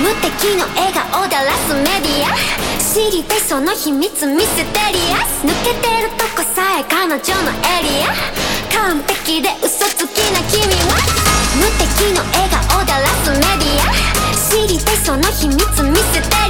無敵の笑顔でらすメディア。知りたいその秘密ミステリアス抜けてるとこさえ彼女のエリア。完璧で嘘つきな君は。無敵の笑顔でらすメディア。知りたいその秘密ミステリア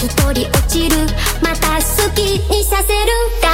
一人落ちる。また好きにさせる